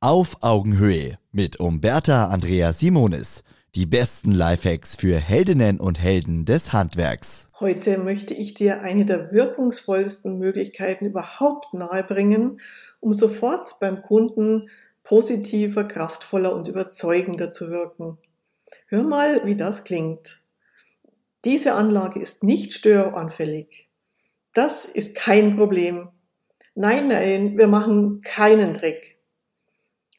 Auf Augenhöhe mit Umberta Andrea Simonis. Die besten Lifehacks für Heldinnen und Helden des Handwerks. Heute möchte ich dir eine der wirkungsvollsten Möglichkeiten überhaupt nahebringen, um sofort beim Kunden positiver, kraftvoller und überzeugender zu wirken. Hör mal, wie das klingt. Diese Anlage ist nicht störanfällig. Das ist kein Problem. Nein, nein, wir machen keinen Dreck.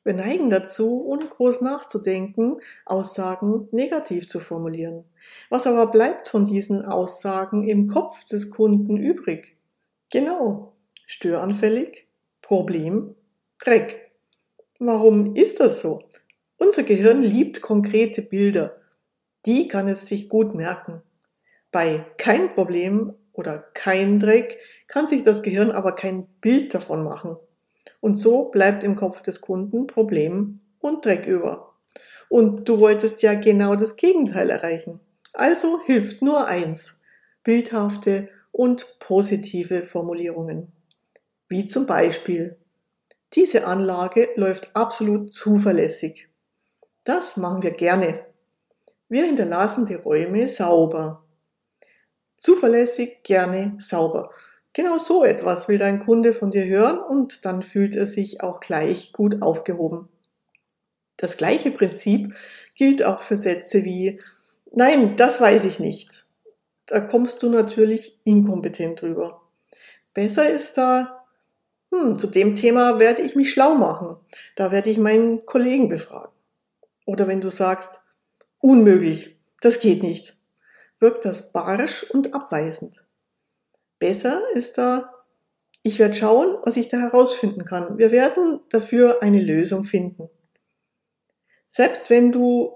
Wir neigen dazu, ohne groß nachzudenken, Aussagen negativ zu formulieren. Was aber bleibt von diesen Aussagen im Kopf des Kunden übrig? Genau, störanfällig, Problem, Dreck. Warum ist das so? Unser Gehirn liebt konkrete Bilder. Die kann es sich gut merken. Bei kein Problem oder kein Dreck kann sich das Gehirn aber kein Bild davon machen. Und so bleibt im Kopf des Kunden Problem und Dreck über. Und du wolltest ja genau das Gegenteil erreichen. Also hilft nur eins. Bildhafte und positive Formulierungen. Wie zum Beispiel. Diese Anlage läuft absolut zuverlässig. Das machen wir gerne. Wir hinterlassen die Räume sauber. Zuverlässig, gerne sauber. Genau so etwas will dein Kunde von dir hören und dann fühlt er sich auch gleich gut aufgehoben. Das gleiche Prinzip gilt auch für Sätze wie Nein, das weiß ich nicht. Da kommst du natürlich inkompetent drüber. Besser ist da, hm, zu dem Thema werde ich mich schlau machen. Da werde ich meinen Kollegen befragen. Oder wenn du sagst, unmöglich, das geht nicht, wirkt das barsch und abweisend. Besser ist da, ich werde schauen, was ich da herausfinden kann. Wir werden dafür eine Lösung finden. Selbst wenn du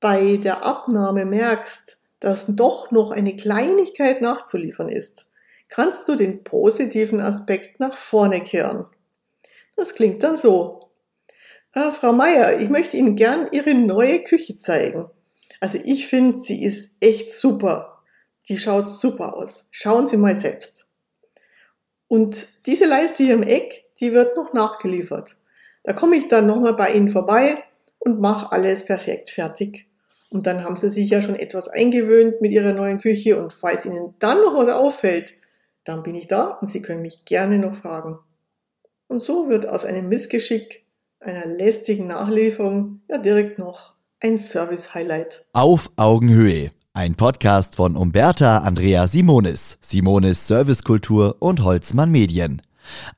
bei der Abnahme merkst, dass doch noch eine Kleinigkeit nachzuliefern ist, kannst du den positiven Aspekt nach vorne kehren. Das klingt dann so. Äh, Frau Meier, ich möchte Ihnen gern Ihre neue Küche zeigen. Also ich finde, sie ist echt super die schaut super aus. Schauen Sie mal selbst. Und diese Leiste hier im Eck, die wird noch nachgeliefert. Da komme ich dann nochmal bei Ihnen vorbei und mache alles perfekt fertig. Und dann haben Sie sich ja schon etwas eingewöhnt mit Ihrer neuen Küche und falls Ihnen dann noch was auffällt, dann bin ich da und Sie können mich gerne noch fragen. Und so wird aus einem Missgeschick, einer lästigen Nachlieferung ja direkt noch ein Service-Highlight. Auf Augenhöhe ein Podcast von Umberta Andrea Simonis, Simonis Servicekultur und Holzmann Medien.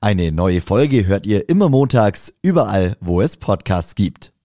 Eine neue Folge hört ihr immer montags, überall, wo es Podcasts gibt.